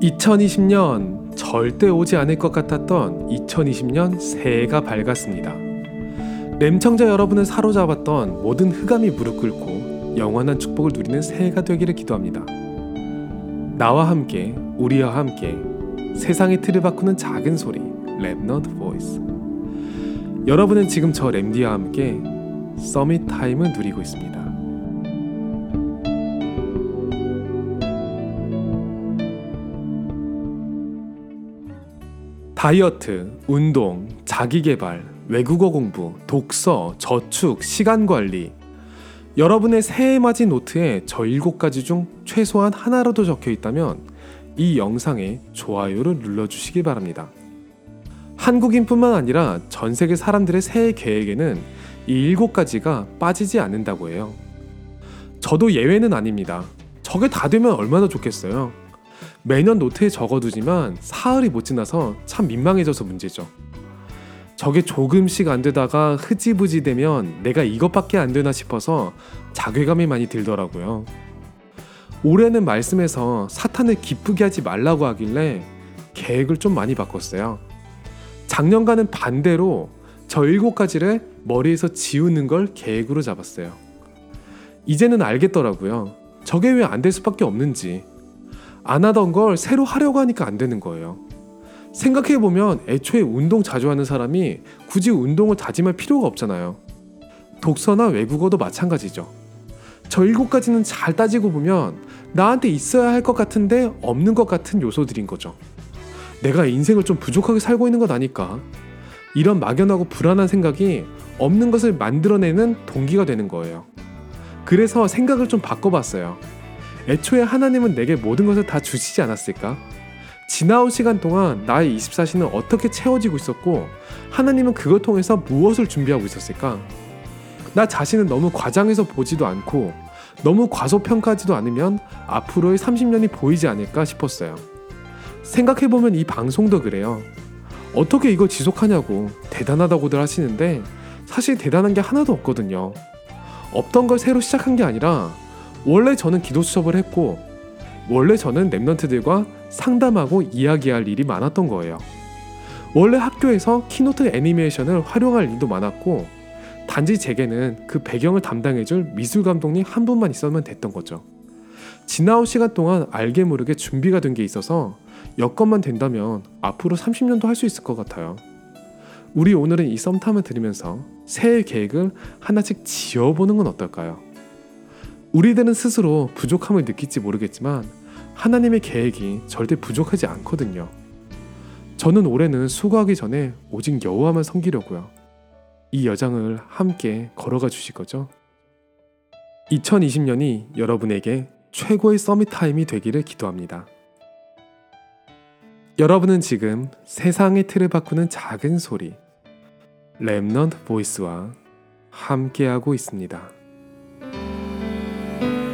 2020년 절대 오지 않을 것 같았던 2020년 새해가 밝았습니다. 램청자 여러분을 사로잡았던 모든 흑암이 무릎 꿇고 영원한 축복을 누리는 새해가 되기를 기도합니다. 나와 함께 우리와 함께 세상의 틀을 바꾸는 작은 소리 Remnant Voice 여러분은 지금 저 램디와 함께 Summit Time을 누리고 있습니다. 다이어트, 운동, 자기개발, 외국어 공부, 독서, 저축, 시간 관리. 여러분의 새해 맞이 노트에 저 일곱 가지 중 최소한 하나라도 적혀 있다면 이 영상에 좋아요를 눌러주시기 바랍니다. 한국인뿐만 아니라 전 세계 사람들의 새해 계획에는 이 일곱 가지가 빠지지 않는다고 해요. 저도 예외는 아닙니다. 저게 다 되면 얼마나 좋겠어요. 매년 노트에 적어두지만 사흘이 못 지나서 참 민망해져서 문제죠. 저게 조금씩 안 되다가 흐지부지 되면 내가 이것밖에 안 되나 싶어서 자괴감이 많이 들더라고요. 올해는 말씀에서 사탄을 기쁘게 하지 말라고 하길래 계획을 좀 많이 바꿨어요. 작년과는 반대로 저 일곱 가지를 머리에서 지우는 걸 계획으로 잡았어요. 이제는 알겠더라고요. 저게 왜 안 될 수밖에 없는지. 안 하던 걸 새로 하려고 하니까 안 되는 거예요. 생각해보면 애초에 운동 자주 하는 사람이 굳이 운동을 다짐할 필요가 없잖아요. 독서나 외국어도 마찬가지죠. 저 일곱 가지는 잘 따지고 보면 나한테 있어야 할 것 같은데 없는 것 같은 요소들인 거죠. 내가 인생을 좀 부족하게 살고 있는 것 아닐까? 이런 막연하고 불안한 생각이 없는 것을 만들어내는 동기가 되는 거예요. 그래서 생각을 좀 바꿔봤어요. 애초에 하나님은 내게 모든 것을 다 주시지 않았을까? 지나온 시간 동안 나의 24시는 어떻게 채워지고 있었고 하나님은 그걸 통해서 무엇을 준비하고 있었을까? 나 자신은 너무 과장해서 보지도 않고 너무 과소평가하지도 않으면 앞으로의 30년이 보이지 않을까 싶었어요. 생각해보면 이 방송도 그래요. 어떻게 이걸 지속하냐고 대단하다고들 하시는데 사실 대단한 게 하나도 없거든요. 없던 걸 새로 시작한 게 아니라 원래 저는 기도 수업을 했고 원래 저는 remnant들과 상담하고 이야기할 일이 많았던 거예요. 원래 학교에서 Keynote 애니메이션을 활용할 일도 많았고 단지 제게는 그 배경을 담당해줄 미술 감독님 한 분만 있으면 됐던 거죠. 지나온 시간 동안 알게 모르게 준비가 된 게 있어서 여건만 된다면 앞으로 30년도 할 수 있을 것 같아요. 우리 오늘은 이 썸탐을 들으면서 새해 계획을 하나씩 지어보는 건 어떨까요? 우리들은 스스로 부족함을 느낄지 모르겠지만 하나님의 계획이 절대 부족하지 않거든요. 저는 올해는 수고하기 전에 오직 여호와만 섬기려고요. 이 여정을 함께 걸어가 주실 거죠? 2020년이 여러분에게 최고의 서밋 타임이 되기를 기도합니다. 여러분은 지금 세상의 틀을 바꾸는 작은 소리 랩넌트 보이스와 함께하고 있습니다. Thank you.